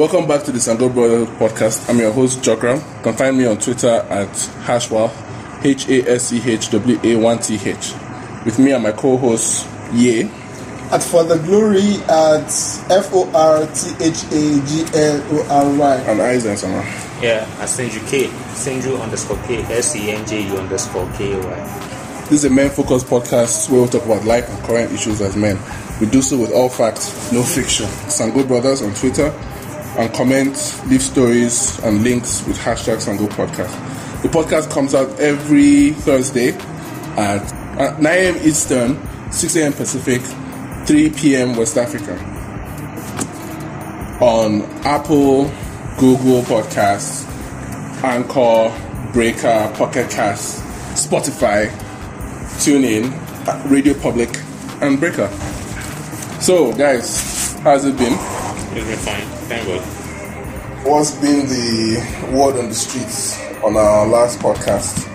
Welcome back to the Sango Brothers podcast. I'm your host, Jokram. You can find me on Twitter at Hashwa, H A S C H W A 1 T H. With me and my co host, Ye. At For the Glory at F O R T H A G L O R Y. and Isaac Sama. Yeah, I send you K. Send you underscore K. S E N J U underscore K A Y. This is a men focused podcast where we talk about life and current issues as men. We do so with all facts, no fiction. Sango Brothers on Twitter and comment, leave stories and links with hashtag Sango Podcast. The podcast comes out every Thursday at uh, 9 a.m. Eastern, 6 a.m. Pacific, 3 p.m. West Africa on Apple, Google Podcasts, Anchor, Breaker, Pocket Cast, Spotify, TuneIn, Radio Public, and Breaker. So, guys, how's it been? It's been fine. Thank God. What's been the word on the streets on our last podcast?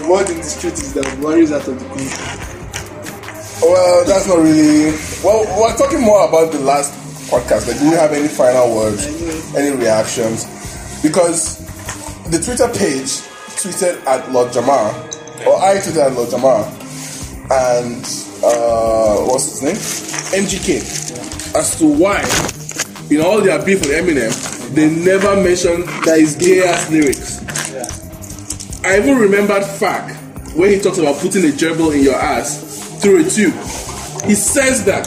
The word in the streets is that Buhari is out of the country. Well, that's not really. Well, we're talking more about the last podcast. Like, do you have any final words, any reactions? Because the Twitter page tweeted at Lord Jamar, or I tweeted at Lord Jamar, and uh, what's his name? MGK, as to why, in all their beef with Eminem, they never mentioned that his gay ass lyrics. I even remembered Fack when he talks about putting a gerbil in your ass through a tube. He says that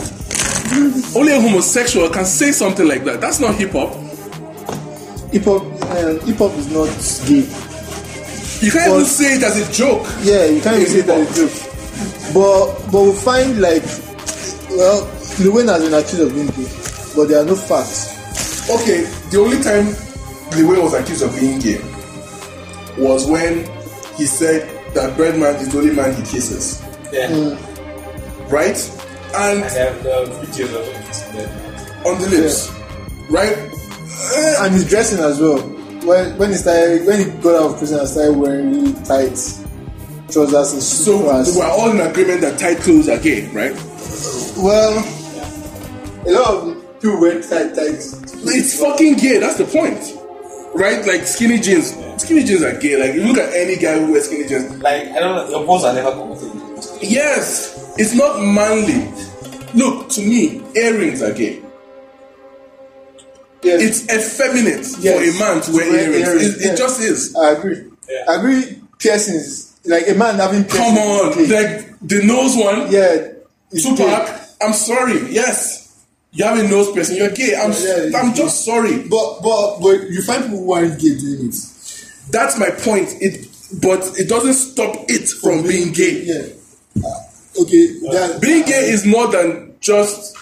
only a homosexual can say something like that. That's not hip hop. Hip hop, um, hip hop is not gay. You can't even say it as a joke. Yeah, you can't even say that it's joke. But but we find like well, Lil Wayne has been accused of being gay, but there are no facts. Okay, the only time the way was accused of being gay was when he said that Birdman is the only man he kisses, Yeah. Hmm. right? And And um, there there videos of him kissing them. on the lips, right? Eh, and his dressing as well. When when he started when he got out of prison and started wearing really tight trousers and So super we're all in agreement that tight clothes are gay, right? Well, a lot of people wear tight tight. It's fucking gay. That's the point, right? Like skinny jeans. Skinny jeans are gay. Like you look at any guy who wears skinny jeans. Like, I don't know, your balls are never comfortable. Yes, it's not manly. Look, to me, earrings are gay. Yes, It's effeminate for a man to wear To wear earrings. earrings, It, it yeah. just is. I agree. Yeah. I agree. Piercings, like a man having piercings. Come on, is gay. like the nose one. yeah, it's Tupac. gay. I'm sorry. Yes, you have a nose piercing. You're gay. I'm. Yeah, I'm just sorry. But but but you find people who aren't gay doing it. That's my point. It, but it doesn't stop it from being gay. Yeah. Uh, okay. that, Being gay is more than just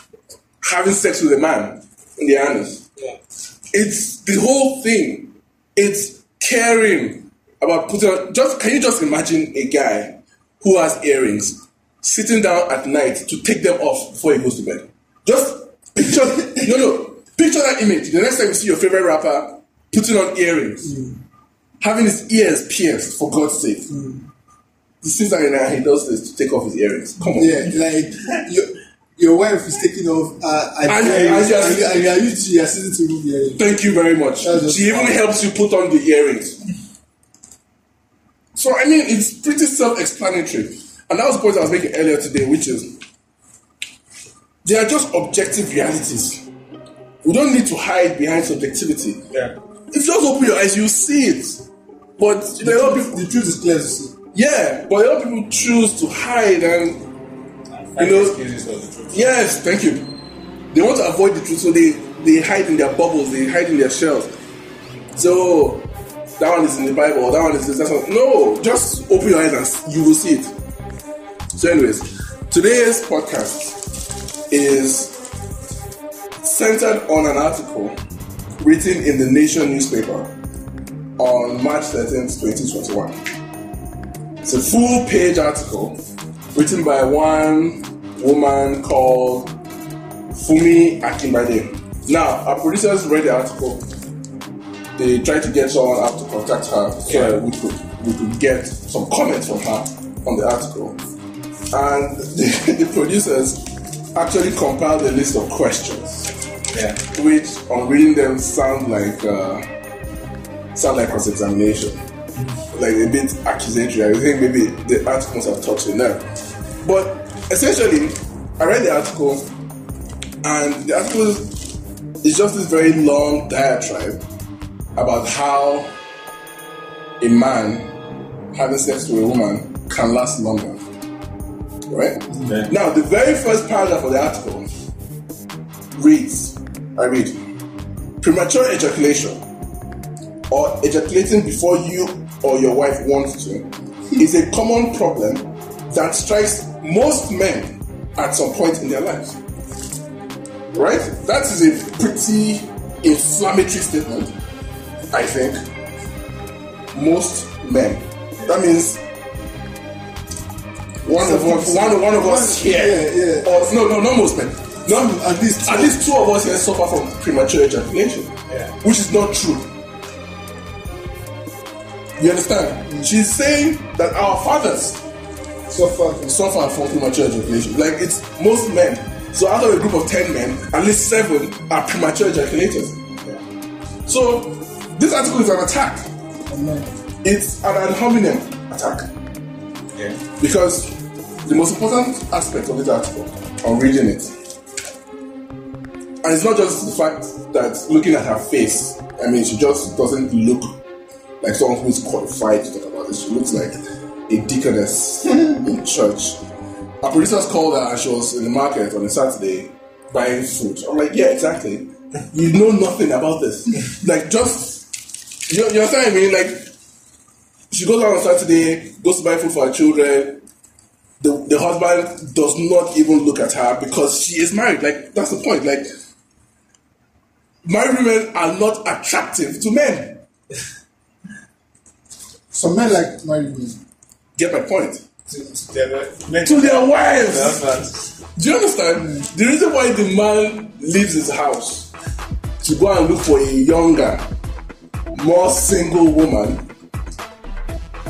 having sex with a man in the anus. Yeah. It's the whole thing. It's caring about putting on. Just can you just imagine a guy who has earrings sitting down at night to take them off before he goes to bed? Just picture no no picture that image. The next time you see your favorite rapper putting on earrings, having his ears pierced for God's sake. He sits down and he does this to take off his earrings. Come on. yeah, like your your wife is taking off uh, and, And- and, and and, you are used to you are sitting to remove the earring. Thank you very much. She even fine. helps you put on the earrings. So I mean, it's pretty self-explanatory, and that was the point I was making earlier today, which is they are just objective realities. We don't need to hide behind subjectivity. Yeah. If you just open your eyes, you see it. But there are a lot of people, The truth is clear to see. yeah, but a lot of people choose to hide and you know- the. Yes, thank you. They want to avoid the truth, so they, they hide in their bubbles, they hide in their shells. So that one is in the Bible, that one is this, that's one. No, just open your eyes and you will see it. So, anyways, today's podcast is centered on an article written in the Nation newspaper on March 13th, 2021. It's a full page article written by one woman called Fumi Akinbade. Now, our producers read the article. They tried to get someone out to contact her so we could we could get some comments from her on the article. And the, the producers actually compiled a list of questions Yeah. which on reading them sound like uh, sound like cross examination, like a bit accusatory. I think maybe the articles have touched a nerve, but essentially, I read the article, and the article is just this very long diatribe about how a man having sex with a woman can last longer. Right? Yeah. Now, the very first paragraph of the article reads I read, premature ejaculation or ejaculating before you or your wife wants to is a common problem that strikes most men at some point in their lives. Right? That is a pretty inflammatory statement, I think. Most men. That means one of us, one, one of us Yeah, here, yeah. or no, no, not most men. Not, At least at two. least two of us here suffer from premature ejaculation, Yeah. which is not true. You understand? She's saying that our fathers Suffer from suffer from premature ejaculation. Like it's most men. So out of a group of ten men, at least seven are premature ejaculators. So this article is an attack. It's an ad hominem attack Yeah. because the most important aspect of this article, on reading it, and it's not just the fact that looking at her face. I mean, she just doesn't look like someone who is qualified to talk about this. She looks like a deaconess in church. Our producers called her and she was in the market on a Saturday buying food. I'm like, yeah, exactly. You know nothing about this. like, just, you, you understand what I mean? Like, she goes out on Saturday, goes to buy food for her children. The, the husband does not even look at her because she is married. Like, that's the point. Like, married women are not attractive to men. Some men like married women. Get my point. To, to their, To their their wives. husbands. Do you understand? The reason why the man leaves his house to go and look for a younger, more single woman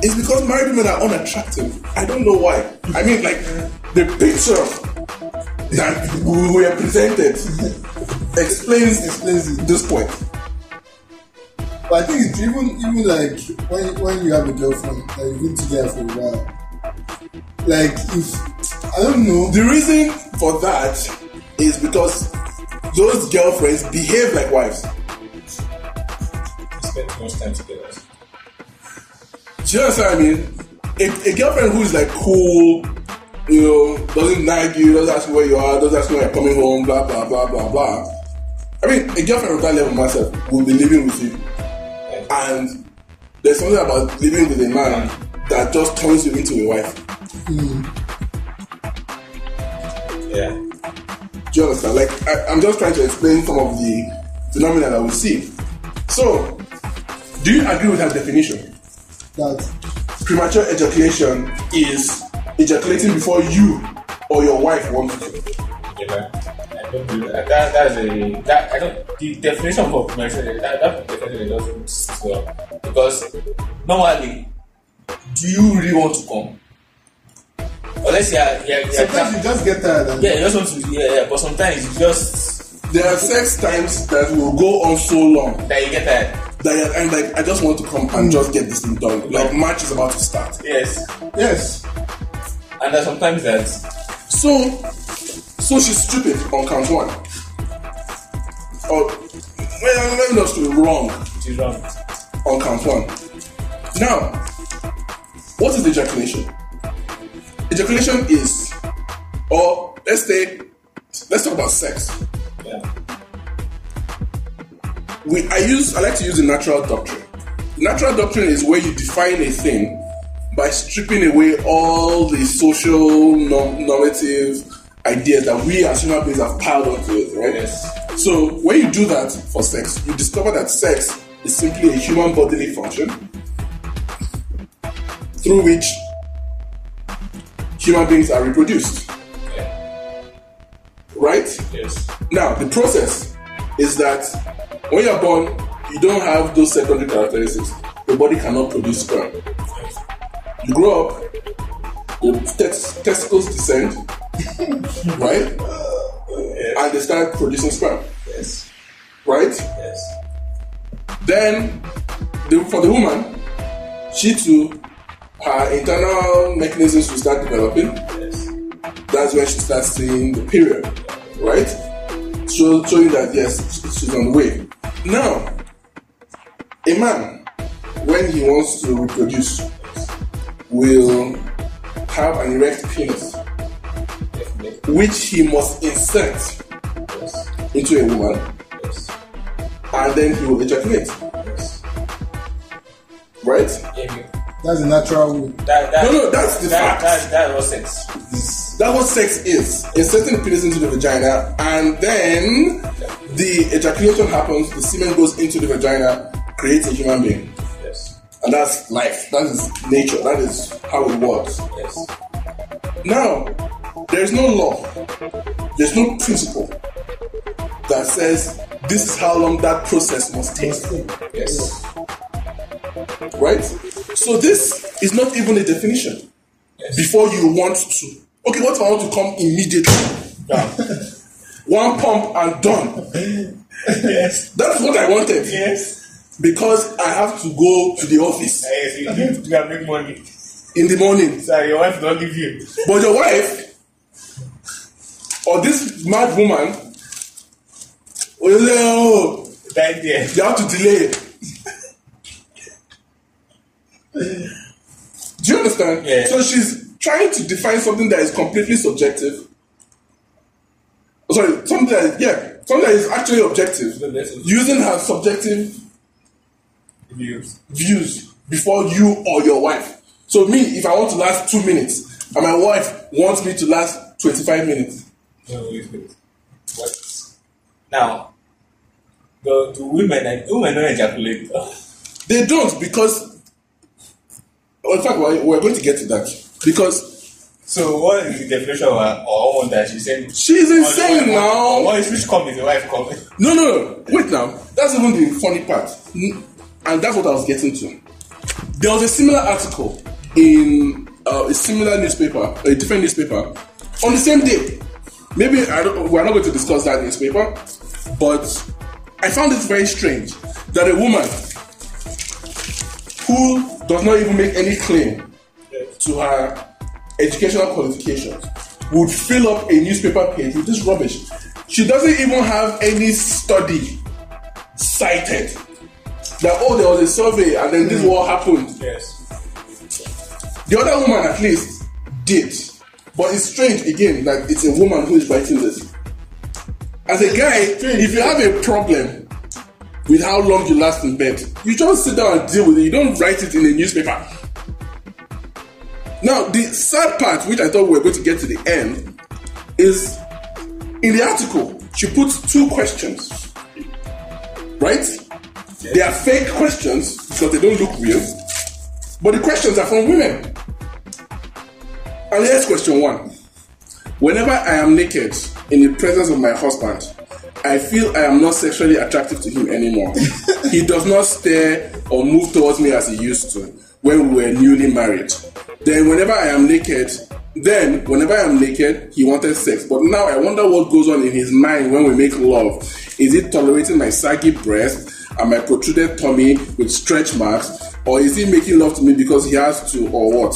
is because married women are unattractive. I don't know why. I mean, like, the picture that we were presented explains, Explains this point. But I think it's even even like when when you have a girlfriend that you've been together for a while. Like if I don't know, The reason for that is because those girlfriends behave like wives. Spend too much time together. Do you understand what I mean? A, a girlfriend who is like cool, you know, doesn't nag you, doesn't ask you where you are, doesn't ask you when you're coming home, blah blah blah blah blah. I mean, a girlfriend of that level myself will be living with you, and there's something about living with a man that just turns you into a wife. Hmm. Yeah. Do you understand? Like, I, I'm just trying to explain some of the phenomena that we see. So, do you agree with her definition? That premature ejaculation is ejaculating before you or your wife wants to. Yeah. I don't do that. that that's a that I don't the definition for premature that, that definition doesn't sit well because normally do you really want to come? Unless you're, you're, you're sometimes you just get tired and yeah, you just want to yeah, yeah, but sometimes you just There are sex times that will go on so long that you get tired. That you're, and like I just want to come and mm. just get this thing done. Like match is about to start. Yes. yes. And then sometimes that So, so she's stupid on count one. Or well, let me not stupid, wrong it is wrong. on count one. Now, what is ejaculation? Ejaculation is, or let's say, let's talk about sex. Yeah. We I use I like to use the natural doctrine. The natural doctrine is where you define a thing by stripping away all the social norm- normative ideas that we as human beings have piled onto it, right? Yes. So when you do that for sex, you discover that sex is simply a human bodily function through which human beings are reproduced, Yeah. right? Yes. Now, the process is that when you're born, you don't have those secondary characteristics. Your body cannot produce sperm. You grow up, your tes- testicles descend, right? And they start producing sperm. Yes. right? Yes. Then, the, for the woman, she too, her internal mechanisms will start developing. Yes. That's when she starts seeing the period, right? So you that yes, she- she's on the way. Now, a man, when he wants to reproduce, will have an erect penis, which he must insert Yes. into a woman, Yes. and then he will ejaculate, Yes. right? Yeah, That's a natural way. that, that, No, no, that's the that, fact. that, that was sex. That's what sex is. Inserting the penis into the vagina, and then the ejaculation happens, the semen goes into the vagina, creates a human being. Yes. And that's life. That is nature. That is how it works. Yes. Now, there's no law, there's no principle that says this is how long that process must take. Yes. Right? So, this is not even a definition Yes. before you want to. Okay, what if I want to come immediately? Down. One pump and done. yes. That's what I wanted. Yes. Because I have to go to the office Yes. You need to make money. in the morning. Sorry, your wife don't give you. But your wife or this mad woman will say, oh, Right there. you have to delay. Do you understand? Yeah. So she's trying to define something that is completely subjective. Oh, Sorry, something that is, yeah, something that is actually objective, using her subjective Views. views before you or your wife. So me, if I want to last two minutes, and my wife wants me to last twenty-five minutes, No, wait, wait. What? Now, the, the women, women don't ejaculate. they don't because. well, in fact, we're, we're going to get to that because So, what is the definition of a or woman that she's saying? she's insane now. What is which come is the wife coming? No, no, no. Wait now. That's even the funny part. And that's what I was getting to. There was a similar article in uh, a similar newspaper, a different newspaper, on the same day. Maybe I don't, we're not going to discuss that newspaper, but I found it very strange that a woman who does not even make any claim to her educational qualifications would fill up a newspaper page with this rubbish. She doesn't even have any study cited that oh there was a survey and then this hmm. what happened. Yes. The other woman at least did, but it's strange again that it's a woman who is writing this. As a guy, if you have a problem with how long you last in bed, you just sit down and deal with it. You don't write it in a newspaper. Now, the sad part, which I thought we were going to get to the end, is in the article, she puts two questions. Right? They are fake questions because they don't look real, but the questions are from women. And here's question one Whenever I am naked in the presence of my husband, I feel I am not sexually attractive to him anymore. he does not stare or move towards me as he used to when we were newly married. Then, whenever I am naked, then whenever I am naked, he wanted sex. But now I wonder what goes on in his mind when we make love. Is it tolerating my saggy breast and my protruded tummy with stretch marks? Or is he making love to me because he has to, or what?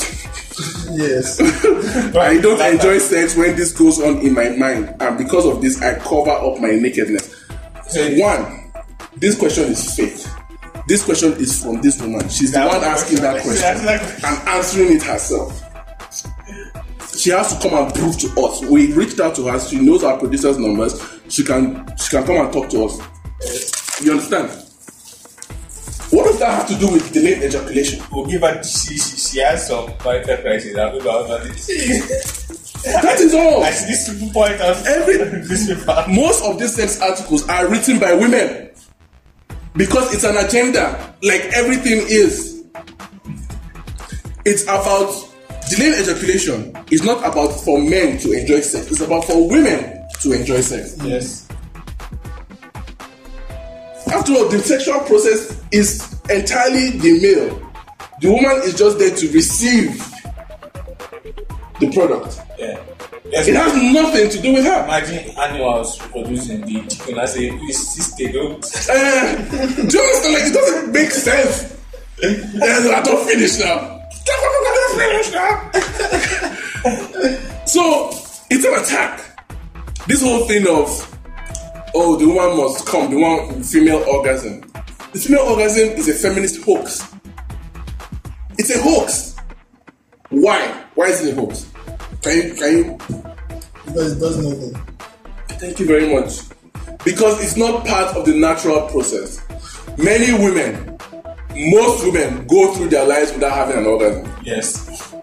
Yes. I don't enjoy sex when this goes on in my mind, and because of this, I cover up my nakedness. So, One, this question is fake. This question is from this woman. She's the one asking that question. like- and answering it herself. She has to come and prove to us. We reached out to her. She knows our producer's numbers. She can she can come and talk to us. You understand? What does that have to do with delayed ejaculation? we'll give her, she, she, she has some marital crisis. Her husband this. That is all. I see this point out Every- this most of these sex articles are written by women because it's an agenda like everything is. It's about delayed ejaculation. It's not about for men to enjoy sex. It's about for women to enjoy sex. Yes. after all the sexual process is entirely the male. The woman is just there to receive the product. Yeah. Yes. It has nothing to do with her. Imagine animals reproducing the chicken as a sister don't. Uh, do you understand? Like, it doesn't make sense. And I don't finish now. I don't finish now. so, it's an attack. This whole thing of, oh, the woman must come, the one female orgasm. The female orgasm is a feminist hoax. It's a hoax. Why? Why is it a hoax? Can you, can you Because it does nothing. Thank you very much. Because it's not part of the natural process. Many women, most women, go through their lives without having an orgasm. Yes.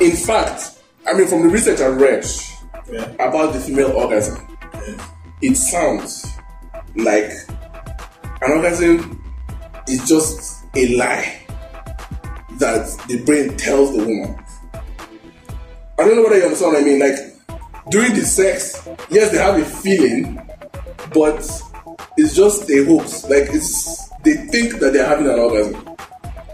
In fact, I mean, from the research I read Yeah. about the female orgasm, it sounds like an orgasm is just a lie that the brain tells the woman. I don't know whether you understand what I mean. Like during the sex, yes, they have a feeling, but it's just a hoax. Like it's they think that they're having an orgasm.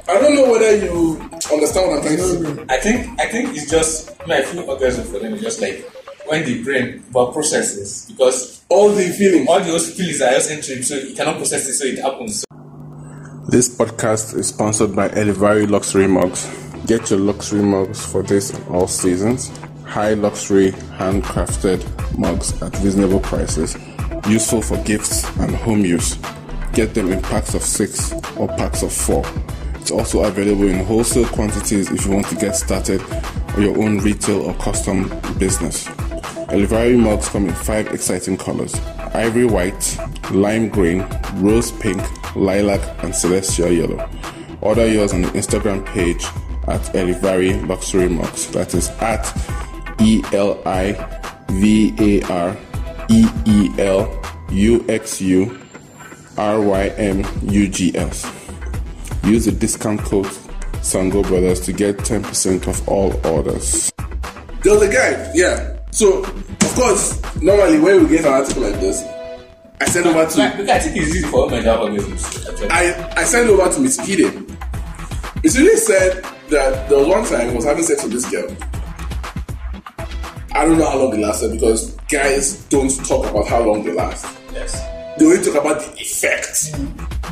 I don't know whether you understand what I'm trying to say. I think I think it's just I, mean, I feel orgasm for them is just like when the brain but processes because All the feelings. all those feelings are just entering so it cannot process it so it happens. This podcast is sponsored by Elivari Luxury Mugs. Get your luxury mugs for this and all seasons. High luxury, handcrafted mugs at reasonable prices. Useful for gifts and home use. Get them in packs of six or packs of four. It's also available in wholesale quantities if you want to get started or your own retail or custom business. Elivari mugs come in five exciting colors ivory white, lime green, rose pink, lilac, and celestial yellow. Order yours on the Instagram page at Elivari Luxury Mugs. That is at E L I V A R E E L U X U R Y M U G S. Use the discount code Sango Brothers to get 10% off all orders. There was a guy, yeah. So, of course, normally when we get an article like this, I send over to Like, look, I think it's easy for women to have I, I sent over to Miss Hide. Miss Hide said that there was one time he was having sex with this girl. I don't know how long it lasted because guys don't talk about how long they last. yes. They only talk about the effect.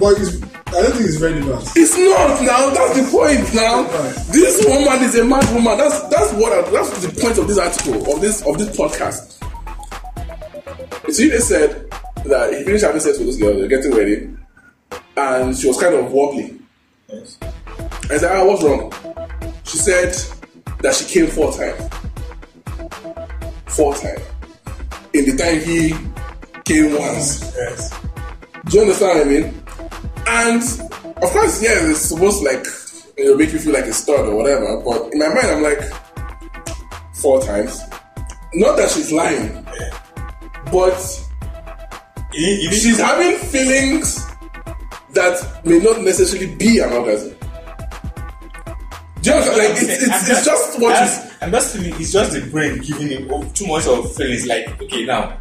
But it's, I don't think it's very relevant. It's not now. That's the point now. This woman is a mad woman. That's that's what I, that's the point of this article of this of this podcast. Miss Hide said that he finished having sex with this girl. They're getting ready, and she was kind of wobbly. Yes. I said, ah, what's wrong? She said that she came four times. Four times. In the time he came once. Yes. Do you understand what I mean? And of course, yeah, it's supposed to like know make you feel like a stud or whatever. But in my mind, I'm like four times. Not that she's lying, but You, you she's having feelings that may not necessarily be an orgasm. Understand? Like it's, it's, it's just what you I'm, I'm just it's just the brain giving him too much of feelings. Like okay, now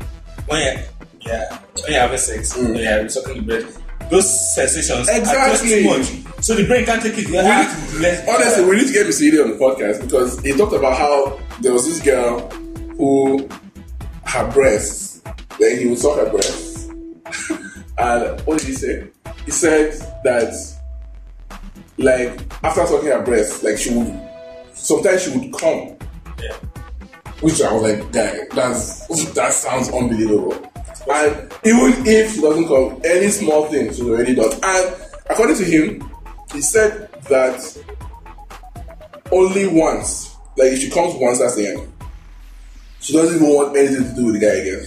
when you yeah when you're having sex, mm. when you're sucking the breast, those sensations are just too much. So the brain can't take it. You have to let Honestly, we need to get Mr. Ide on the podcast because he talked about how there was this girl who her breasts, then he would suck her breasts. and what did he say? He said that like after sucking her breasts, like she would sometimes she would come. Yeah. Which I was like, guy, that's that sounds unbelievable. And even if she doesn't come, any small thing she's already done. And according to him, he said that only once, like if she comes once, that's the end. She doesn't even want anything to do with the guy again.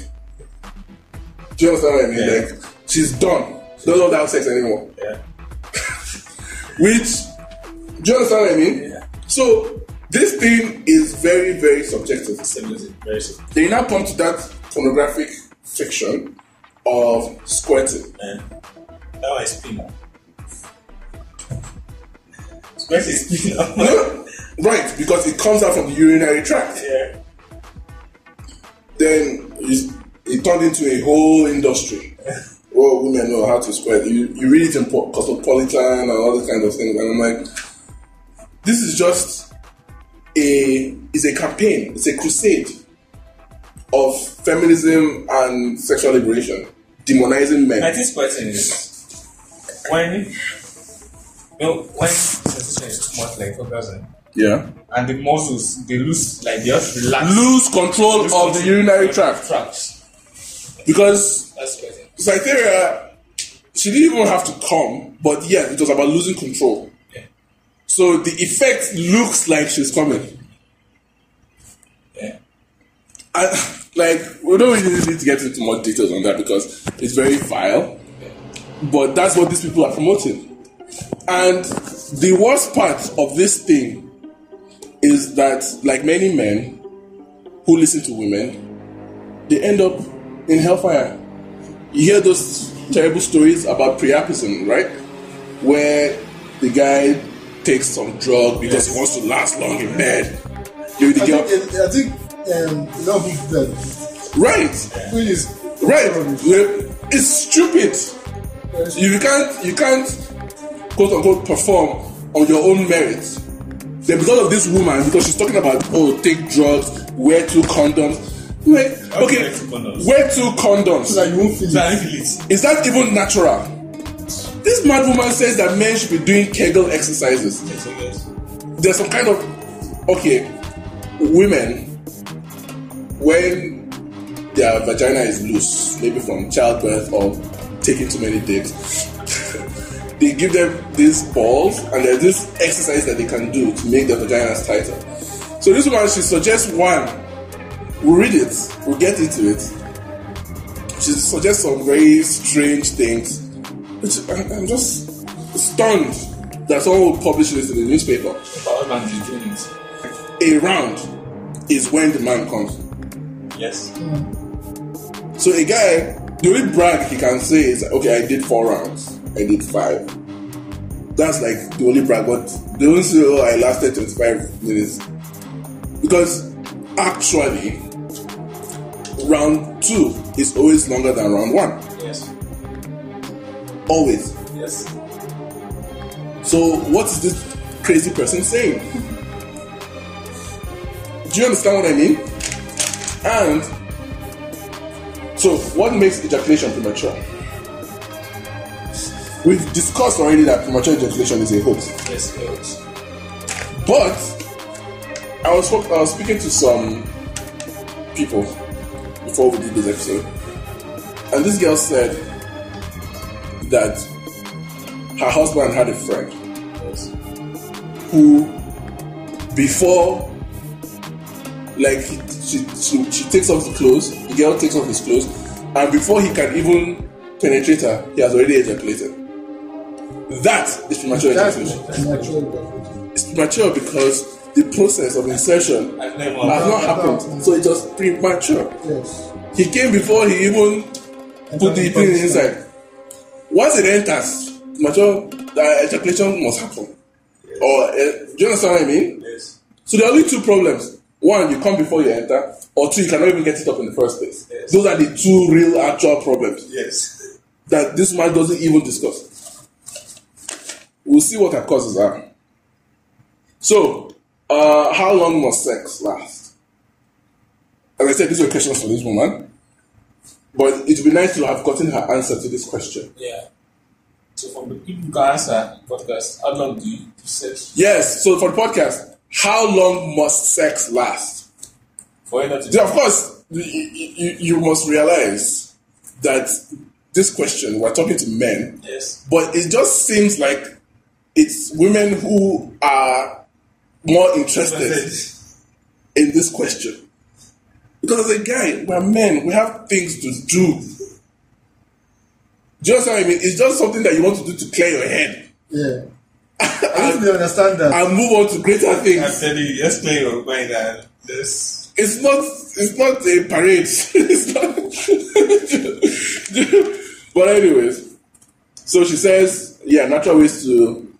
Do you understand what I mean? Yeah. Like she's done. She doesn't want to have sex anymore. Yeah. Which, do you understand what I mean? Yeah. So this thing is very, very subjective. Symbolism, very simple. They now come to that pornographic fiction of squirting. Yeah. That one is spin. Squirt is spin. right, because it comes out from the urinary tract. yeah. Then it turned into a whole industry. Well, women know how to spread. You, you read it in Cosmopolitan and all these kind of things, and I'm like, this is just a it's a campaign, it's a crusade of feminism and sexual liberation, demonizing men. I think question is when you know when sensation is too much like orgasm eh? Yeah. and the muscles they lose like they just relax. Lose control Lose of the urinary tract Tracts. because That's question. Cytherea, she didn't even have to come, but yeah, it was about losing control. Yeah. So the effect looks like she's coming. Yeah. I, like we don't really need to get into more details on that because it's very vile. But that's what these people are promoting. And the worst part of this thing is that, like many men who listen to women, they end up in hellfire. You hear those terrible stories about priapism, right? Where the guy takes some drug because he wants to last long in bed. You're the I girl. think, I think um, a lot of people do that. Right. Which is Right. It's stupid. You can't you can't quote unquote perform on your own merits. Then because of this woman, because she's talking about oh take drugs, wear two condoms. Like, okay, wear two condoms? wear two condoms. So that you won't feel So it. Feel it. Is that even natural? This mad woman says that men should be doing Kegel exercises. Yes, I guess. There's some kind of okay, women when their vagina is loose, maybe from childbirth or taking too many dicks, they give them these balls and there's this exercise that they can do to make their vaginas tighter. So this woman she suggests one. We'll read it, we'll get into it. She suggests some very strange things. Which I- I'm just stunned that someone would publish this in the newspaper But all man is doing it. a round is when the man comes. Yes. So a guy, the only brag he can say is, okay, I did four rounds. I did five. That's like the only brag, but they don't say, oh, I lasted 25 minutes. Because actually, round two is always longer than round one. Yes. Always. Yes. So what is this crazy person saying? Do you understand what I mean? And so what makes ejaculation premature? We've discussed already that premature ejaculation is a hoax. Yes. Yes. But I was I was speaking to some people before we did this episode, and this girl said that her husband had a friend Yes. who, before, like she, she she takes off the clothes, the girl takes off his clothes, and before he can even penetrate her, he has already ejaculated. That is premature ejaculation. It's premature because the process of insertion has not happened, so it's just premature. Yes. He came before he even put the thing inside. Once it enters, mature, the ejaculation must happen. Or uh, do you understand what I mean? Yes. So there are only two problems. One, you come before you enter, or two, you cannot even get it up in the first place. Yes. Those are the two real actual problems Yes. that this man doesn't even discuss. We'll see what our causes are. So, uh, how long must sex last? As I said, these were questions for this woman, but it would be nice to have gotten her answer to this question. Yeah. So from the people who can answer podcast, how long do you do sex Yes, so for the podcast, how long must sex last? for you to of course, you, you, you must realize that this question, we're talking to men, Yes. but it just seems like it's women who are more interested in this question. Because as a guy, we're men, we have things to do. Do you understand what I mean? It's just something that you want to do to clear your head Yeah. I don't understand that. and move on to greater I'm things. telling you, explain your mind and this. It's not it's not a parade. it's not But anyways, so she says, yeah, natural ways to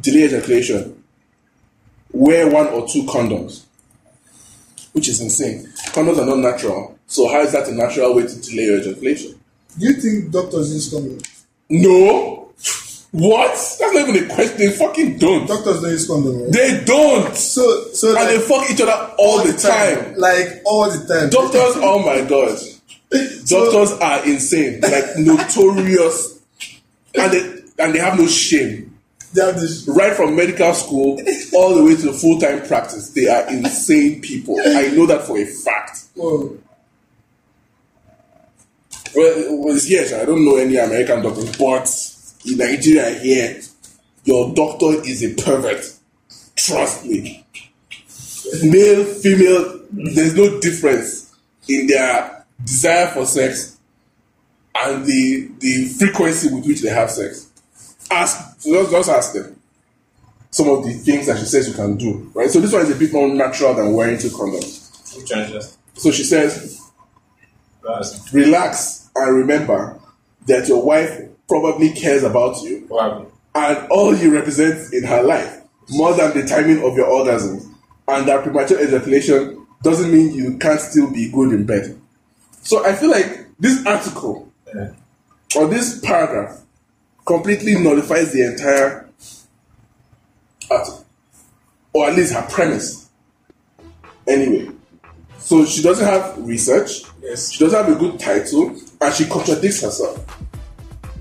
delay ejaculation. Wear one or two condoms. Which is insane. Condoms are not natural. So how is that a natural way to delay your ejaculation? Do you think doctors use condoms? No. What? That's not even a question. They fucking don't. Doctors don't use condom, right? They don't. So, so and like, they fuck each other all, the time. like all the time. Doctors, oh my god. So- Doctors are insane. Like notorious. And they and they have no shame. Right from medical school all the way to full time practice. They are insane people. I know that for a fact. Oh, Well, well, yes, I don't know any American doctors, but in Nigeria here, your doctor is a pervert. Trust me. Male, female, there's no difference in their desire for sex and the the frequency with which they have sex. Ask, so just, just ask them some of the things that she says you can do, right? So this one is a bit more natural than wearing two condoms. Which one is? So she says, relax and remember that your wife probably cares about you and all you represent in her life more than the timing of your orgasms and that premature ejaculation doesn't mean you can't still be good in bed so i feel like this article Yeah. or this paragraph completely nullifies the entire article or at least her premise anyway so she doesn't have research Yes. she doesn't have a good title and she contradicts herself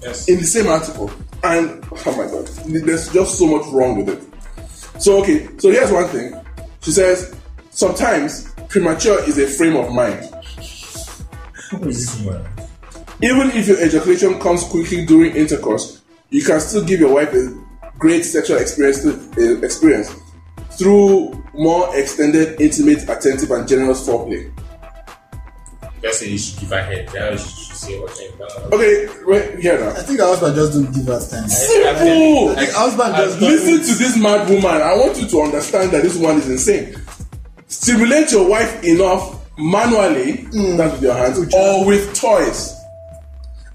Yes. in the same article. And oh my god, there's just so much wrong with it. So okay, so here's one thing. She says sometimes premature is a frame of mind. Who is this woman? Even if your ejaculation comes quickly during intercourse, you can still give your wife a great sexual experience, uh, experience through more extended, intimate, attentive, and generous foreplay. Just say you should give her head. Yeah, you should say what you Okay, right here now. I think our husband just don't give us time. Simple. The husband just Listen to this mad woman. I want you to understand that this woman is insane. Stimulate your wife enough manually, that's with your hands, or with toys.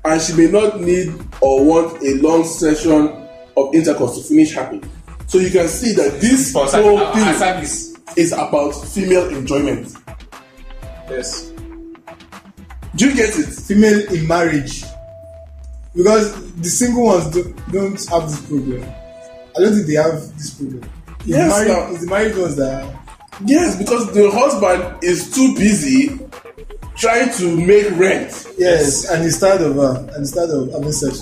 And she may not need or want a long session of intercourse to finish happy. So you can see that this For whole ser- thing our service. is about female enjoyment. Yes. Do you get it? female in marriage because the single ones don't, don't have this problem. I don't think they have this problem. It's Yes, the married, it's the married ones that Yes, because the husband is too busy trying to make rent. yes, and he's tired of um, her, and he's tired of having sex.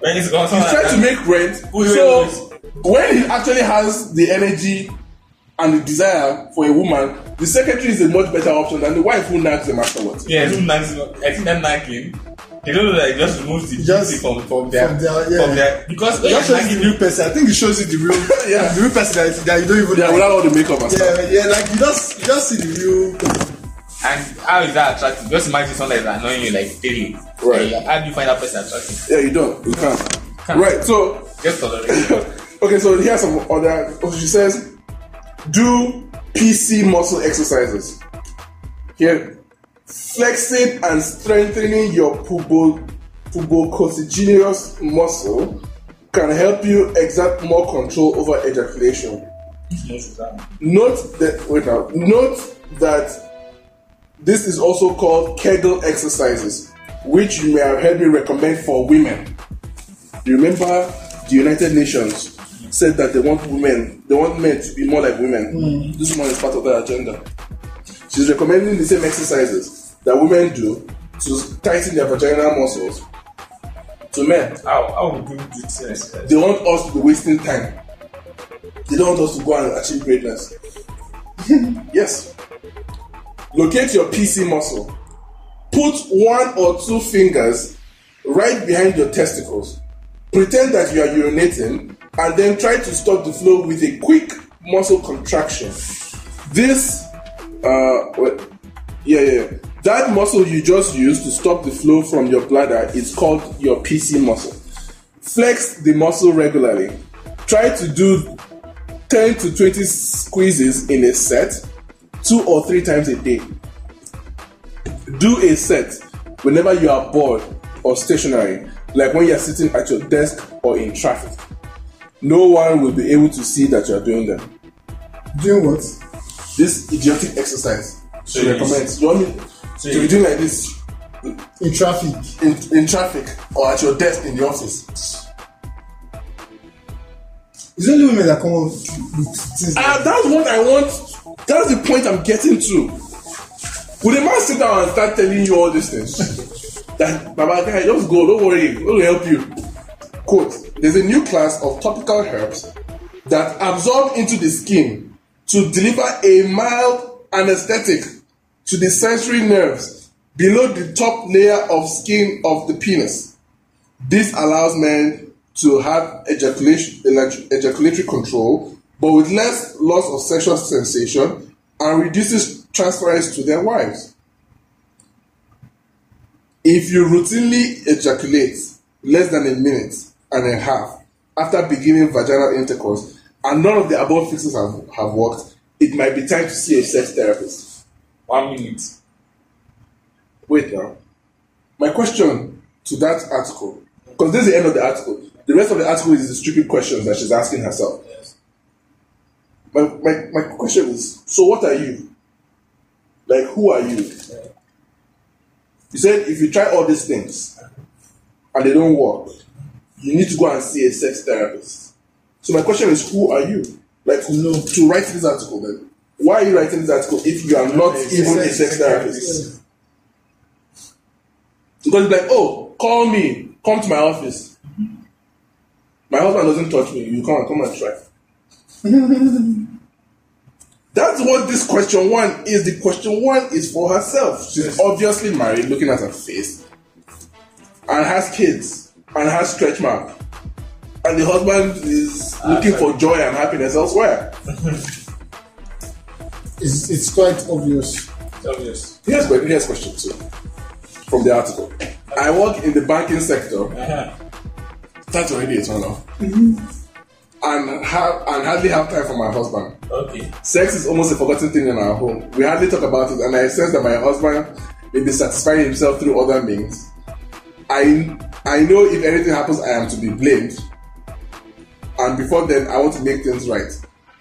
When it's gone, He's trying to make rent. Wait, wait, so wait. when he actually has the energy and the desire for a woman, the secretary is a much better option than the wife who nags him afterwards. Yeah, who nags him? I think that nagging. They don't know that it just removes the Just beauty from from their from their- yeah. from their because when Just shows you the real person. I think it shows you the real, Yeah. the real person that, that you don't even Yeah, like. without all the makeup and stuff. yeah, yeah, like you just you just see the real. person. And how is that attractive? Just imagine someone that is annoying you like daily. Right. Like, how do you find that person attractive? Yeah, you don't. You can't. Can't. Right. So Just tolerate okay, so here's some other. oh, She says, do PC muscle exercises. Here, flexing and strengthening your pubo, pubococcygenius muscle can help you exert more control over ejaculation. Note that wait now. Note that this is also called Kegel exercises, which you may have heard me recommend for women. You remember the United Nations said that they want women, they want men to be more like women. Hmm. This one is part of their agenda. She's recommending the same exercises that women do to tighten their vaginal muscles to men. How how would you do this? They want us to be wasting time. They don't want us to go and achieve greatness. yes. Locate your PC muscle. Put one or two fingers right behind your testicles. Pretend that you are urinating and then try to stop the flow with a quick muscle contraction. This, uh? Yeah, yeah. yeah. That muscle you just used to stop the flow from your bladder is called your PC muscle. Flex the muscle regularly. Try to do 10 to 20 squeezes in a set, two or three times a day. Do a set whenever you are bored or stationary, like when you are sitting at your desk or in traffic. No one will be able to see that you are doing them. Doing what? This idiotic exercise So you- recommend. You want me so to you- be doing like this In traffic. in, in traffic or at your desk in the office? It's only women that come up with things. Ah, like And that's what I want. That's the point I'm getting to. Would a man sit down and start telling you all these things? that, Baba guy, just go, don't worry, we'll help you. Quote, there's a new class of topical herbs that absorb into the skin to deliver a mild anesthetic to the sensory nerves below the top layer of skin of the penis. This allows men to have ejaculation, ejaculatory control, but with less loss of sexual sensation and reduces transference to their wives. If you routinely ejaculate less than a minute and a half after beginning vaginal intercourse and none of the above fixes have, have worked, it might be time to see a sex therapist. One minute. Wait now. My question to that article, because this is the end of the article. The rest of the article is the stupid questions that she's asking herself. My, my, my question is so what are you? Like, who are you? You said if you try all these things and they don't work, you need to go and see a sex therapist. So, my question is who are you? Like, No. to write this article then? Why are you writing this article if you are not even a sex- sex sex therapist? Because it's like, oh, call me, come to my office. My husband doesn't touch me. You come and come and try. That's what this question one is. The question one is for herself. She's obviously married, looking at her face, and has kids, and has stretch mark. And the husband is looking for joy and happiness elsewhere. it's, it's quite obvious. It's obvious. Here's, here's question two from the article. I work in the banking sector. Uh-huh. That's already a turn off. And have and hardly have time for my husband. Okay. Sex is almost a forgotten thing in our home. We hardly talk about it, and I sense that my husband may be satisfying himself through other means. I I know if anything happens, I am to be blamed. And before then, I want to make things right.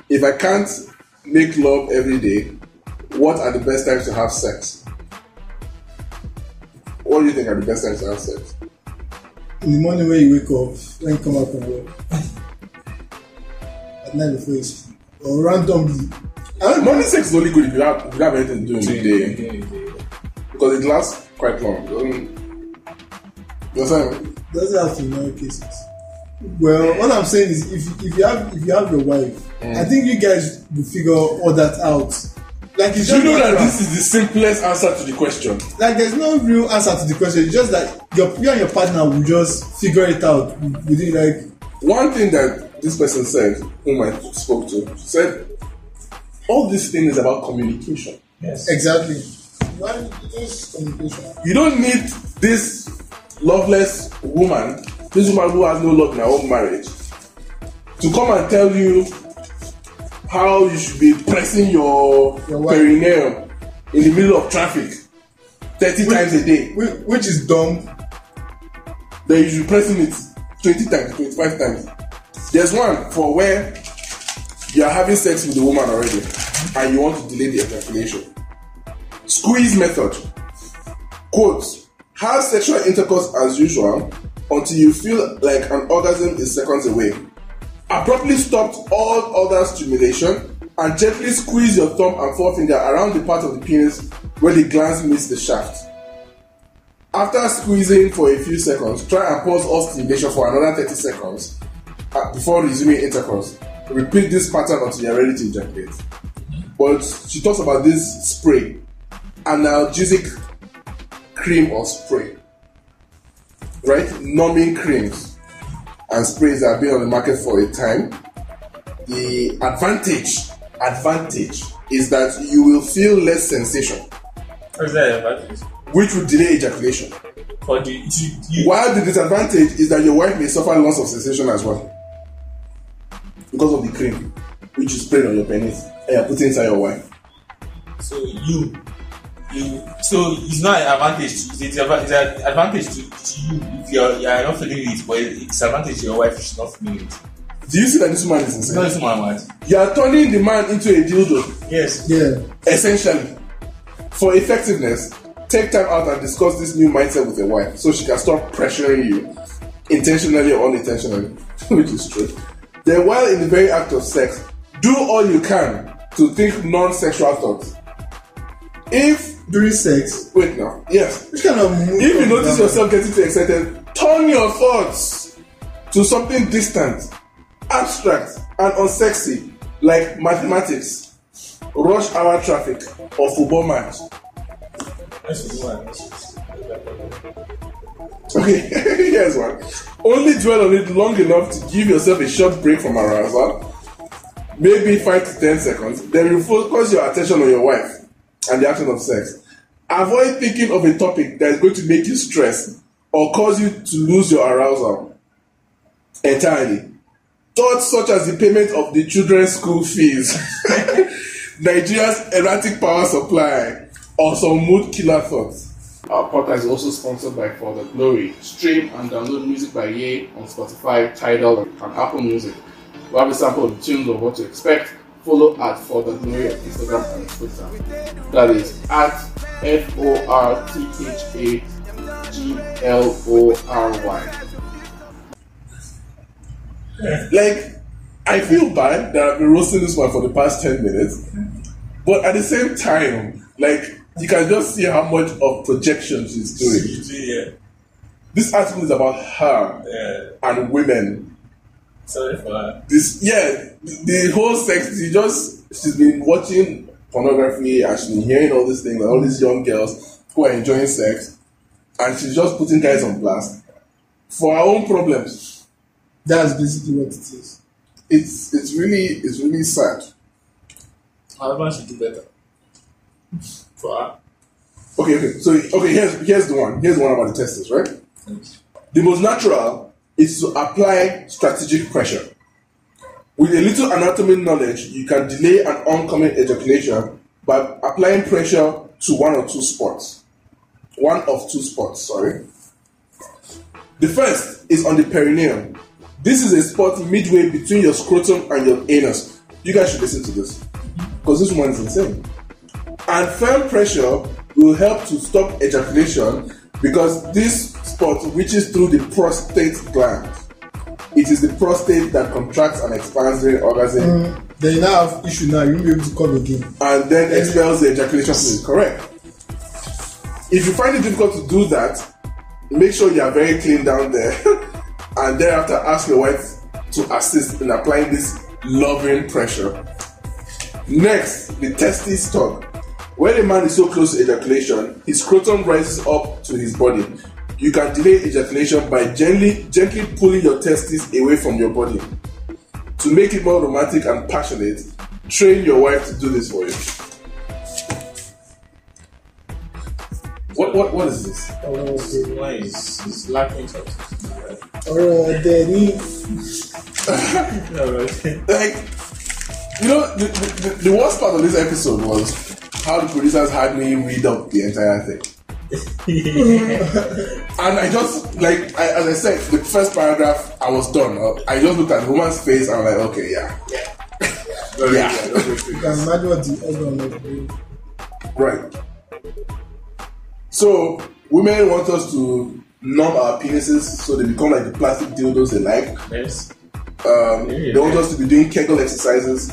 If I can't make love every day, what are the best times to have sex? What do you think are the best times to have sex? In the morning when you wake up, when you come out from work, at night before you sleep, or randomly. I. Morning sex is only good if you have, if you have anything to do in the day. Okay. because it lasts quite long. It doesn't- You understand? doesn't have to in all cases. Well, what I'm saying is, if if you have if you have your wife, mm. I think you guys will figure all that out. Like it's you just know that this is the simplest answer to the question? like there's no real answer to the question. It's just that your you and your partner will just figure it out within like One thing that this person said, whom I spoke to, said, all this thing is about communication. Yes. exactly. Why just communication? You don't need this loveless woman, this woman who has no love in her own marriage, to come and tell you how you should be pressing your, Your perineum in the middle of traffic 30 times a day. Which, which is dumb. then you should be pressing it 20 times, 25 times. There's one for where you are having sex with the woman already and you want to delay the ejaculation. Squeeze method. Quote, have sexual intercourse as usual until you feel like an orgasm is seconds away. Abruptly stop all other stimulation and gently squeeze your thumb and forefinger around the part of the penis where the glans meets the shaft. After squeezing for a few seconds, try and pause all stimulation for another 30 seconds Uh, before resuming intercourse. Repeat this pattern until you're ready to ejaculate. But she talks about this spray, analgesic cream or spray, right? Numbing creams and sprays that have been on the market for a time. The advantage, advantage is that you will feel less sensation, What's that advantage? which will delay ejaculation. For the you, you, While the disadvantage is that your wife may suffer loss of sensation as well because of the cream which you sprayed on your penis and you're putting inside your wife. so you you so it's not an advantage to it's, a, it's an advantage to, to you if you're you're not feeling it but it's an advantage to your wife if she's not feeling it. Do you see that this man is It's not this man mad. You are turning the man into a dildo, Yes. Yeah. essentially. For effectiveness, take time out and discuss this new mindset with your wife so she can stop pressuring you intentionally or unintentionally, which is true. Then, while in the very act of sex, do all you can to think non-sexual thoughts. If During sex. wait now, yes, Which kind of if you notice drama? yourself getting too excited, turn your thoughts to something distant, abstract, and unsexy, like mathematics, rush hour traffic, or football match. Okay, here's one. Only dwell on it long enough to give yourself a short break from arousal, maybe 5 to 10 seconds, then you focus your attention on your wife and the action of sex. Avoid thinking of a topic that is going to make you stress or cause you to lose your arousal entirely. Thoughts such as the payment of the children's school fees, Nigeria's erratic power supply, or some mood killer thoughts. Our podcast is also sponsored by For the Glory. Stream and download music by Ye on Spotify, Tidal, and Apple Music. We have a sample of the tunes of what to expect. Follow at For the Glory on Instagram and Twitter. That is at F O R T H A G L O R Y. Like, I feel bad that I've been roasting this one for the past 10 minutes, but at the same time, like, you can just see how much of projection she's doing. Yeah. This article is about her Yeah. and women. Sorry for that. This, yeah, the, the whole sex, she just, she's been watching pornography and she's been hearing all these things, and all these young girls who are enjoying sex, and she's just putting guys on blast for her own problems. That's basically what it is. It's, it's really, it's really sad. Husband should do better. Okay, okay. So okay, here's here's the one. Here's the one about the testers, right? The most natural is to apply strategic pressure. With a little anatomy knowledge, you can delay an oncoming ejaculation by applying pressure to one or two spots. One of two spots, sorry. The first is on the perineum. This is a spot midway between your scrotum and your anus. You guys should listen to this. Because this one is insane. And firm pressure will help to stop ejaculation because this spot reaches through the prostate gland. It is the prostate that contracts and expands during orgasm mm. Then you now have issue now, you won't be able to come again. and then expels the ejaculation fluid. Correct. If you find it difficult to do that, make sure you are very clean down there and thereafter ask your wife to assist in applying this loving pressure. Next, the testes tug. When a man is so close to ejaculation, his scrotum rises up to his body. You can delay ejaculation by gently, gently pulling your testes away from your body. To make it more romantic and passionate, train your wife to do this for you. What what what is this? Oh, one is, is lacking something. Ọ̀rọ̀ ọ̀dẹ̀ ní Like, you know, the, the, the worst part of this episode was how the producers had me read up the entire thing. and I just like I, as I said, the first paragraph I was done. I just looked at the woman's face and I'm like, okay, yeah, yeah, you can imagine what the husband was doing. right. So women want us to numb our penises so they become like the plastic dildos they like. Yes. Um, Yeah. they want us to be doing Kegel exercises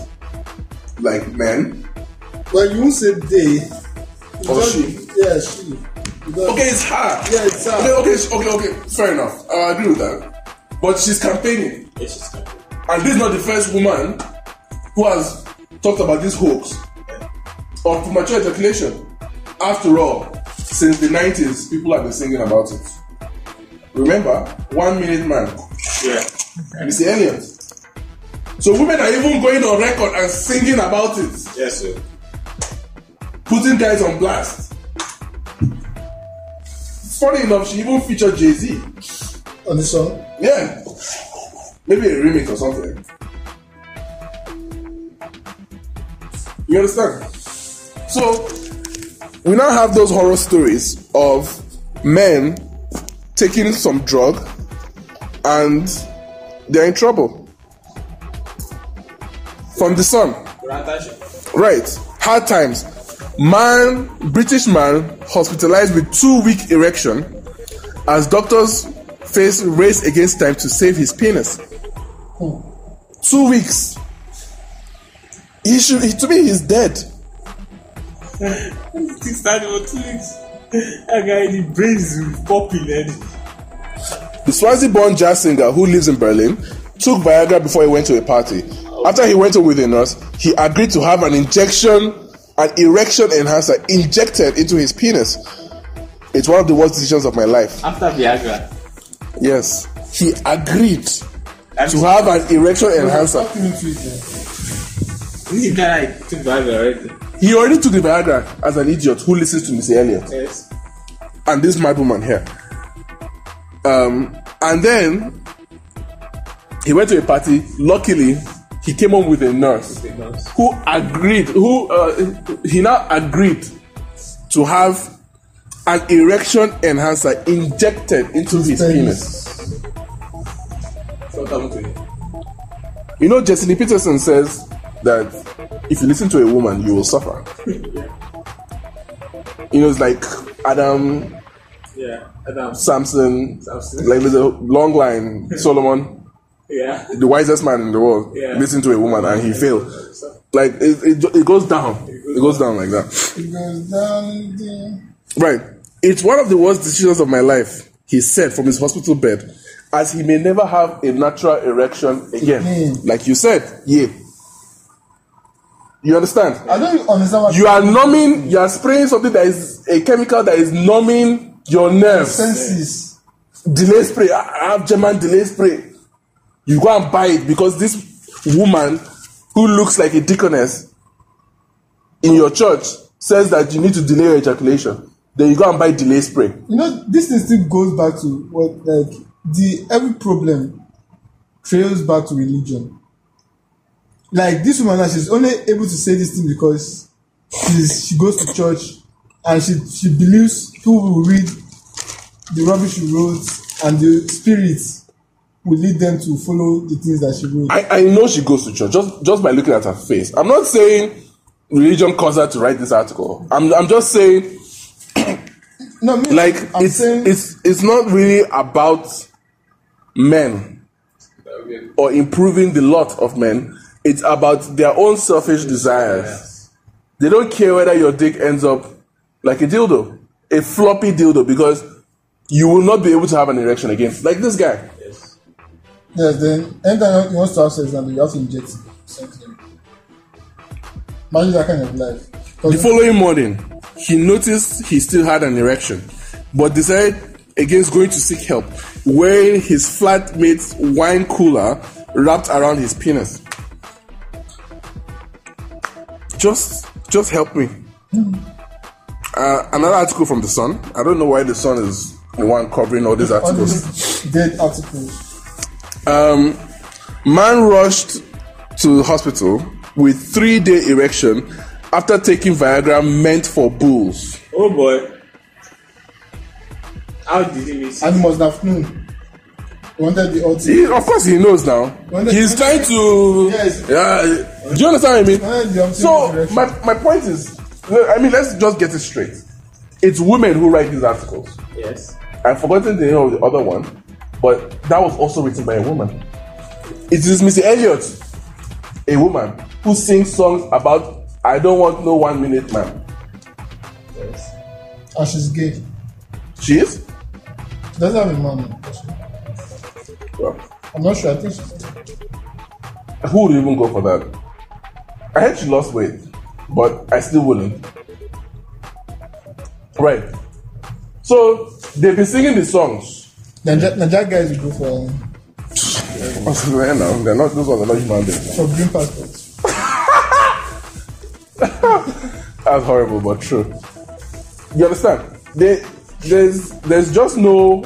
like men. Well, you won't say they. You Or she. Yeah, she. Because, Okay, it's her. Yeah, it's her. Okay, okay, okay, okay. Fair enough. Uh, I agree with that. But she's campaigning, Yes, she's coming. and this is not the first woman who has talked about this hoax of premature ejaculation. After all, since the 90s, people have been singing about it. Remember, one minute man, Yeah. Missy Elliott. So women are even going on record and singing about it, Yes, sir. Putting guys on blast. Funny enough, she even featured Jay Z. on the song. Yeah. Maybe a remix or something. You understand? So, we now have those horror stories of men taking some drug and they're in trouble. From the sun. Right. Hard times. Man, British man hospitalized with two week erection as doctors face race against time to save his penis. Two weeks. He should. He, to me, he's dead. He started for two weeks. That guy, the brains is popping and The Swansea-born jazz singer who lives in Berlin took Viagra before he went to a party. After he went home with a nurse, he agreed to have an injection, an erection enhancer injected into his penis. It's one of the worst decisions of my life. after Viagra. Yes, he agreed I'm to have an erection enhancer. Stop into it? This guy took Viagra already. He already took the Viagra as an idiot who listens to Mr. Elliot. Yes. and this mad woman here. Um, and then he went to a party. Luckily, he came home with a nurse who agreed. Who uh, he now agreed to have an erection enhancer injected into his penis. what happened to him? You know, Jesse Lee Peterson says that if you listen to a woman, you will suffer. You know, it's like Adam, Yeah, Adam. Samson, Samson. like there's a long line. Solomon, Yeah. the wisest man in the world, Yeah. listen to a woman and he failed. Like it, it, it goes down. It goes down like that. It goes down. Right. It's one of the worst decisions of my life, he said from his hospital bed, as he may never have a natural erection again. Mm. Like you said, yeah. You understand? I don't understand what You are numbing, you are spraying something that is a chemical that is numbing your nerves. senses. Delay spray. I I have German delay spray. You go and buy it because this woman who looks like a deaconess in your church says that you need to delay your ejaculation. Then you go and buy delay spray. You know, this thing still goes back to what like the every problem trails back to religion. Like this woman now, she's only able to say this thing because she's she goes to church and she she believes people will read the rubbish she wrote and the spirits will lead them to follow the things that she wrote. I, I know she goes to church just just by looking at her face. I'm not saying religion caused her to write this article. I'm I'm just saying no, me, like I'm it's saying it's it's not really about men or improving the lot of men. It's about their own selfish desires. They don't care whether your dick ends up like a dildo, a floppy dildo, because you will not be able to have an erection again. Like this guy. Yes. Then anytime he wants to have sex, now you have to inject something. Imagine that kind of life. The following morning, he noticed he still had an erection, but decided against going to seek help, wearing his flatmate's wine cooler wrapped around his penis. Just, just help me. Uh, another article from the Sun. I don't know why the Sun is the one covering all these all articles. these dead articles. Um, man rushed to hospital with three-day erection after taking Viagra meant for bulls. Oh boy. How did he miss it? And he must have known. He wanted the ultimate. He, of course, he knows now. When the- He's trying to. Yes. Yeah. Do you understand what I mean? Wanted the ultimate So direction. my my point is, I mean, let's just get it straight. It's women who write these articles. Yes. I've forgotten the name of the other one, but that was also written by a woman. It is Missy Elliott, a woman who sings songs about "I don't want no one minute man." Yes. and she's gay. She is. She doesn't have a man. Well, I'm not sure. I think she's who would even go for that? I heard she lost weight, but I still wouldn't. Right. So they've been singing the songs. Niger, Niger guys will go for They're not, they're not. Those are not human beings. for green passports. That's horrible, but true. You understand? They, there's there's just no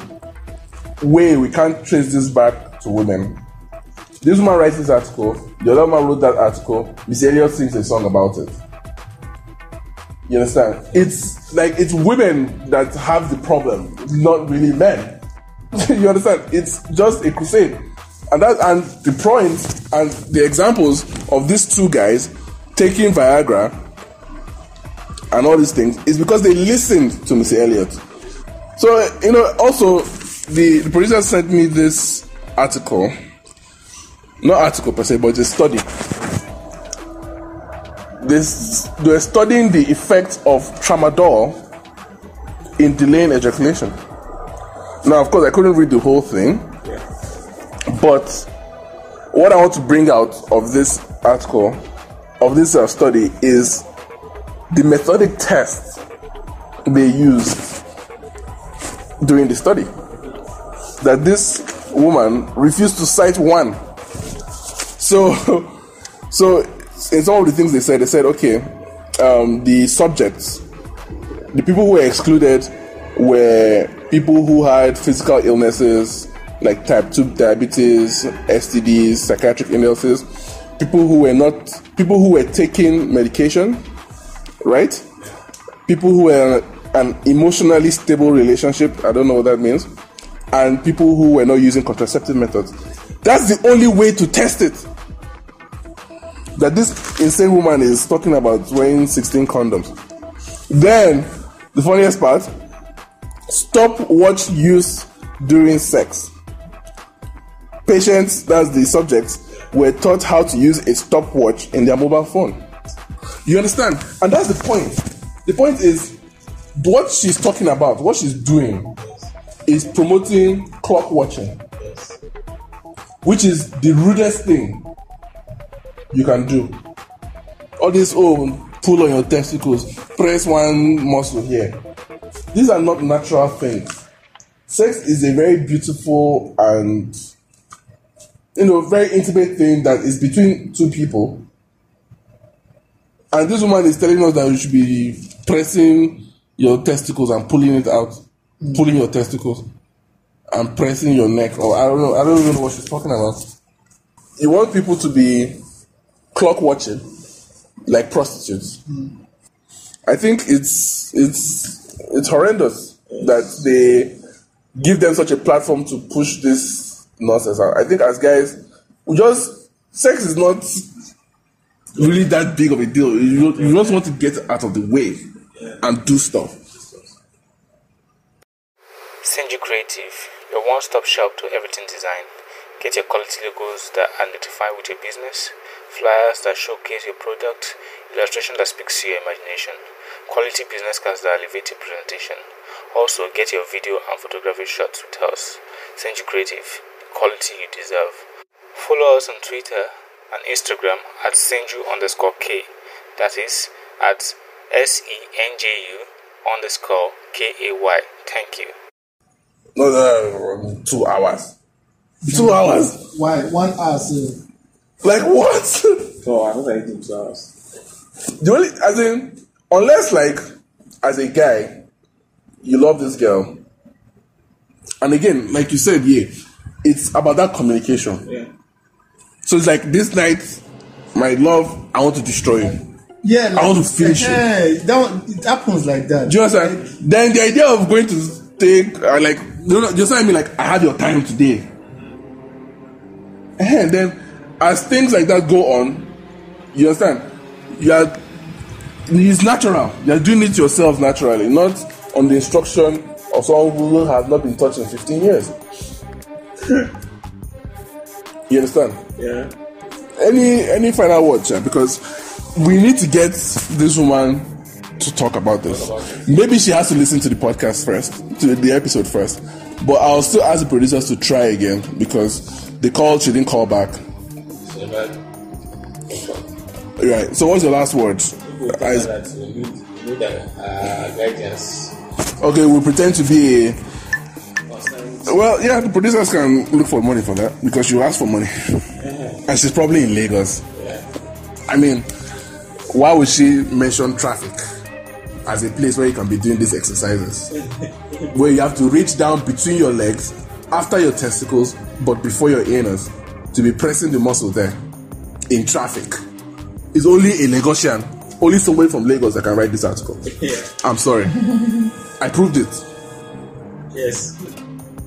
way we can't trace this back to women. This woman writes this article. The other man wrote that article. Miss Elliot sings a song about it. You understand? It's like it's women that have the problem, not really men. you understand? It's just a crusade, and that and the points and the examples of these two guys taking Viagra and all these things is because they listened to Missy Elliott. So you know, also the, the producer sent me this article not article per se, but a study. This they're studying the effects of tramadol in delaying ejaculation. Now, of course, I couldn't read the whole thing, but what I want to bring out of this article, of this uh, study, is the methodic tests they used during the study. That this woman refused to cite one. So, so in of the things they said, they said, okay, um, the subjects, the people who were excluded were people who had physical illnesses like type 2 diabetes, STDs, psychiatric illnesses, people who were not, people who were taking medication, right? People who were an emotionally stable relationship, I don't know what that means, and people who were not using contraceptive methods. That's the only way to test it. That this insane woman is talking about wearing 16 condoms. Then, the funniest part stopwatch use during sex. Patients, that's the subjects, were taught how to use a stopwatch in their mobile phone. You understand? And that's the point. The point is what she's talking about, what she's doing, is promoting clock watching, which is the rudest thing you can do. All this, oh, pull on your testicles, press one muscle here. These are not natural things. Sex is a very beautiful and you know very intimate thing that is between two people. And this woman is telling us that you should be pressing your testicles and pulling it out, hmm. pulling your testicles and pressing your neck. Or I don't know, I don't even know what she's talking about. You want people to be clock watching like prostitutes. Hmm. I think it's it's it's horrendous that they give them such a platform to push this nonsense out. I think as guys, we just sex is not really that big of a deal. You, you just want to get out of the way and do stuff. Senju Creative, your one stop shop to everything design. Get your quality logos that identify with your business, flyers that showcase your product, illustration that speaks to your imagination, quality business cards that elevate your presentation. Also, get your video and photography shots with us. Senju Creative, quality you deserve. Follow us on Twitter and Instagram at Senju underscore K. That is at S E N J U underscore K A Y. Thank you. No, no, no, two hours. Two hours. Why? One hour, so Like what? oh, I don't like it two hours. the only, as in, unless like, as a guy, you love this girl, and again, like you said, yeah, it's about that communication. Yeah. So it's like this night, my love, I want to destroy you. yeah, I want to finish it. eh, That one, it happens like that. Do you understand? Then the idea of going to take, uh, like, you know, just I mean, like, I have your time today. And then, as things like that go on, you understand? You are, it's natural. You are doing it yourself naturally, not on the instruction of someone who has not been touched in 15 years. you understand? Yeah. any any final words yeah? because we need to get this woman to talk about this maybe she has to listen to the podcast first to the episode first but i'll still ask the producers to try again because they called she didn't call back So right so what's your last word people tell I- that you need, you need uh, guidance. okay we pretend to be a well yeah the producers can look for money for that because you asked for money. And she's probably in lagos. I mean why would she mention traffic as a place where you can be doing these exercises? Where you have to reach down between your legs after your testicles but before your anus to be pressing the muscle there in traffic. It's only a lagosian only somebody from lagos that can write this article Yeah. i'm sorry i proved it Yes.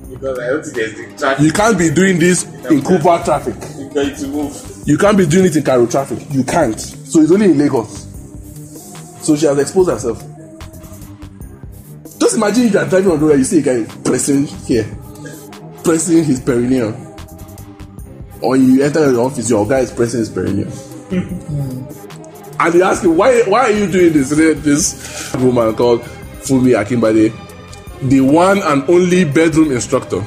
Because I don't think there's the traffic. you can't be doing this in Cooper traffic You're going to move. You can't be doing it in Cairo traffic. You can't. So it's only in Lagos. So she has exposed herself. Just imagine you are driving on the road, you see a guy pressing here, pressing his perineum. or you enter your office, your guy is pressing his perineum. Hmm. And they asked him, why, why are you doing this? This woman called Fumi Akinbade, the one and only bedroom instructor.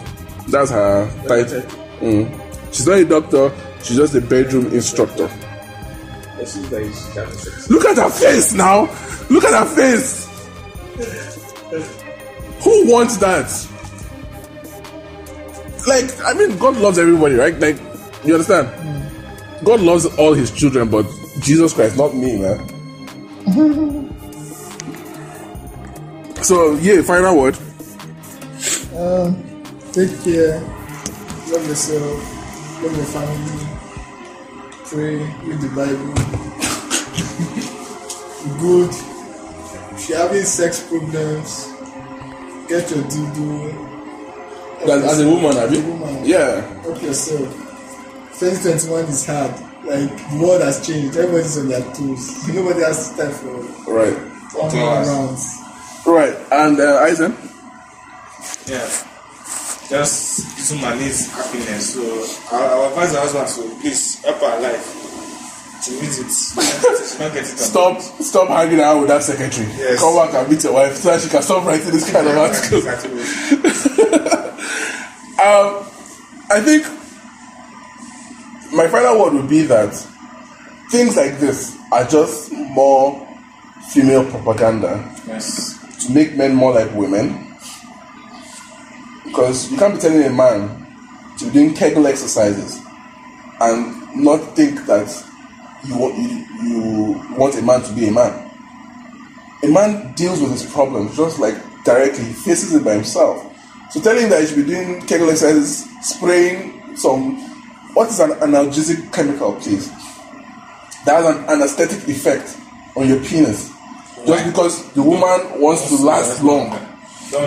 That's her title. Mm. She's not a doctor, she's just a bedroom instructor. Look at her face now. Look at her face. Who wants that? Like, I mean, God loves everybody, right? Like, you understand? God loves all his children, but Jesus Christ, not me, man. so, yeah, final word. Um, take care. Love yourself. Love your family. Pray. Read the Bible. Good. If you're having sex problems, get your dildo. As, as a woman, have you? woman. Yeah. Help yourself. 2021 is hard. Like the world has changed. Everybody's on their toes. Nobody has time for Right. one Two more hours. rounds. Right. And uh, Eisen? Yeah. Just this woman needs happiness. So I will advise her husband to please help our life. She needs it. She can't get it. Stop stop hanging out with that secretary. Yes. Come back and meet your wife so that she can stop writing this kind of articles. Exactly. Um, I think my final word would be that things like this are just more female propaganda Yes. to make men more like women. Because you can't be telling a man to be doing Kegel exercises and not think that you want, you, you want a man to be a man. A man deals with his problems just like directly, he faces it by himself. So telling him that he should be doing Kegel exercises, spraying some, what is an analgesic chemical, please? That has an anesthetic effect on your penis. Just because the woman wants to last long.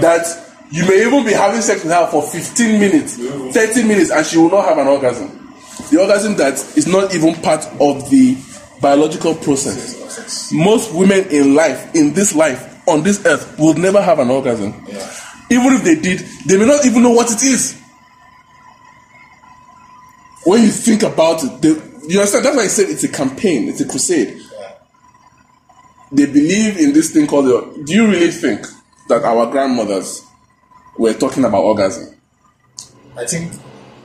That you may even be having sex with her for 15 minutes, 30 minutes, and she will not have an orgasm. The orgasm that is not even part of the biological process. Most women in life, in this life, on this earth, will never have an orgasm. Even if they did, they may not even know what it is. When you think about it, they, you understand? That's why I said it's a campaign, it's a crusade. They believe in this thing called the. Do you really think that our grandmothers were talking about orgasm? I think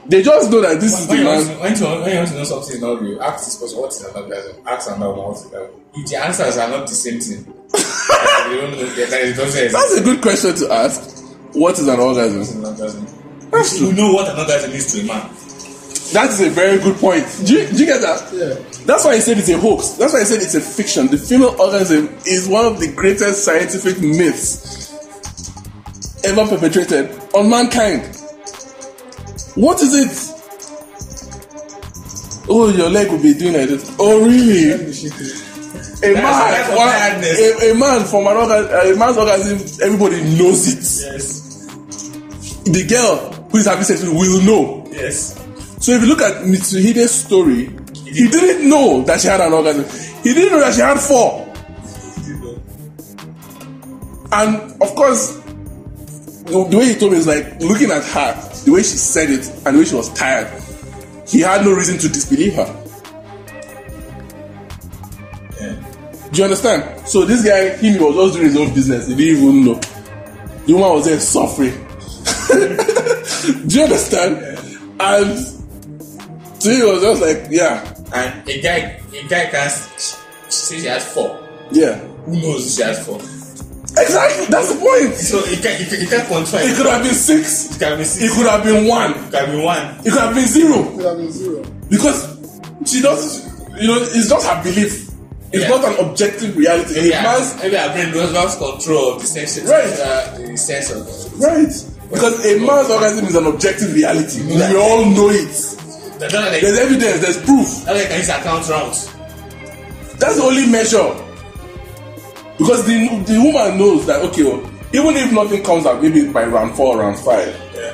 They just know that this is when the man. when, you, when you want to know something is not real, ask this person what is an orgasm. Ask another one what is that. If the answers are not the same thing, you don't know that it doesn't exist. That's a good question to ask. What is an orgasm? It's an orgasm. That's You know what an orgasm is to a man. That is a very good point. Do you, do you get that? Yeah. That's why I said it's a hoax. That's why I said it's a fiction. The female orgasm is one of the greatest scientific myths ever perpetrated on mankind. What is it? Oh, your leg will be doing like this. Oh, really? Let me shake it. A man, one- madness. a, a man from an orgasm, a man's orgasm, everybody knows it. Yes. The girl who is having sex with will know. Yes. So if you look at Mitsuhide's story, he didn't know that she had an orgasm. He didn't know that she had four. And of course, the, the way he told me is like looking at her, the way she said it, and the way she was tired. He had no reason to disbelieve her. Yeah. Do you understand? So this guy, him, he was just doing his own business. He didn't even know. The woman was there suffering. Do you understand? And so he was just like, yeah, And a guy, a guy can s- say she has four. yeah. Who knows she has four? Exactly. That's the point. So it can it, can- it can't control. It could have been six. It can be It six. It could have been one. It can be one. It could have been zero. It Could have been zero. Because she doesn't. you know, it's just her belief. It's Yeah. not an objective reality. Maybe A our, man's maybe our brain does lost control of the sense, Right. uh, the sense of. right. Because a man's orgasm is an objective reality. We all know it. That's not like There's evidence. There's proof. that's like use account rounds. That's the only measure. Because the the woman knows that okay, well, even if nothing comes out, maybe by round four, round five. Yeah.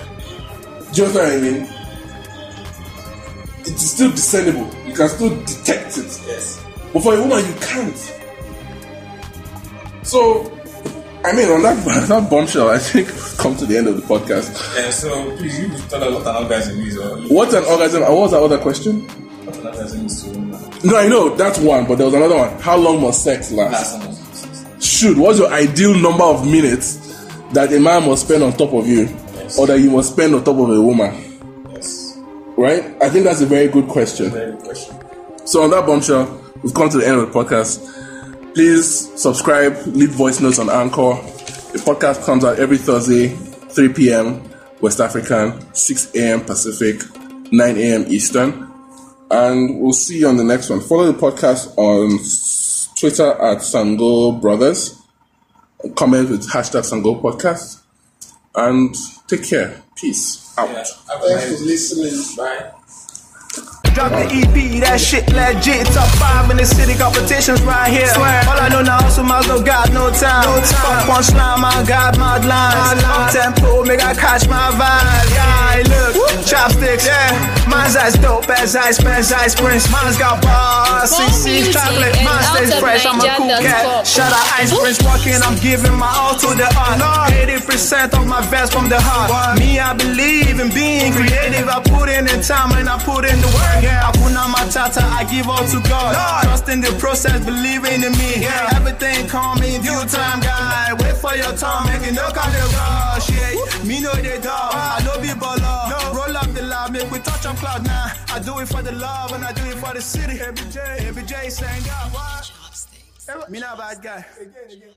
Do you understand what I mean? It is still discernible. You can still detect it. Yes. But for a woman, you can't. So, I mean, on that, that bombshell, I think we've come to the end of the podcast. Yeah, so please, you tell us what an orgasm is, or What's an orgasm? Uh, what was that other question? what an orgasm is to a woman. No, I know that's one, but there was another one. How long must sex last? Someone's Shoot, what's your ideal number of minutes that a man must spend on top of you, Yes. or that you must spend on top of a woman? Yes. Right? I think that's a very good question. Very good question. So on that bombshell, we've come to the end of the podcast. Please subscribe, leave voice notes on Anchor. The podcast comes out every Thursday, 3 p.m. West African, 6 a.m. Pacific, 9 a.m. Eastern. And we'll see you on the next one. Follow the podcast on Twitter at Sango Brothers. Comment with hashtag Sango Podcast. And take care. Peace. Out. Yeah. Thanks for listening. Bye. Drop the EP, that shit legit. Top five in the city, competitions right here. Swear. All I know now, so miles no got no time. No time. Fuck punchline, my God, mad lines. Up tempo, make I catch my vibe. Yeah, look, chopsticks, yeah. Mine's as dope as ice, man's ice prince. Mine's got bars, CC's chocolate. Mine stays fresh, I'm a cool cat. Shout out Ice Prince walking, I'm giving my all to the art. 80% of my vest from the heart. Me, I believe in being creative. I put in the time and I put in the work. I put on my tata, I give all to God. Trust in the process, believing in me. Yeah. Everything calm in due time, guy. Wait for your time, make it no kind of rush. Yeah, me know they dog. Ah. I know be baller. Roll up the love, make we touch on cloud now. I do it for the love and I do it for the city. Every J, every J saying, God, what? Me not bad guy. Again, again.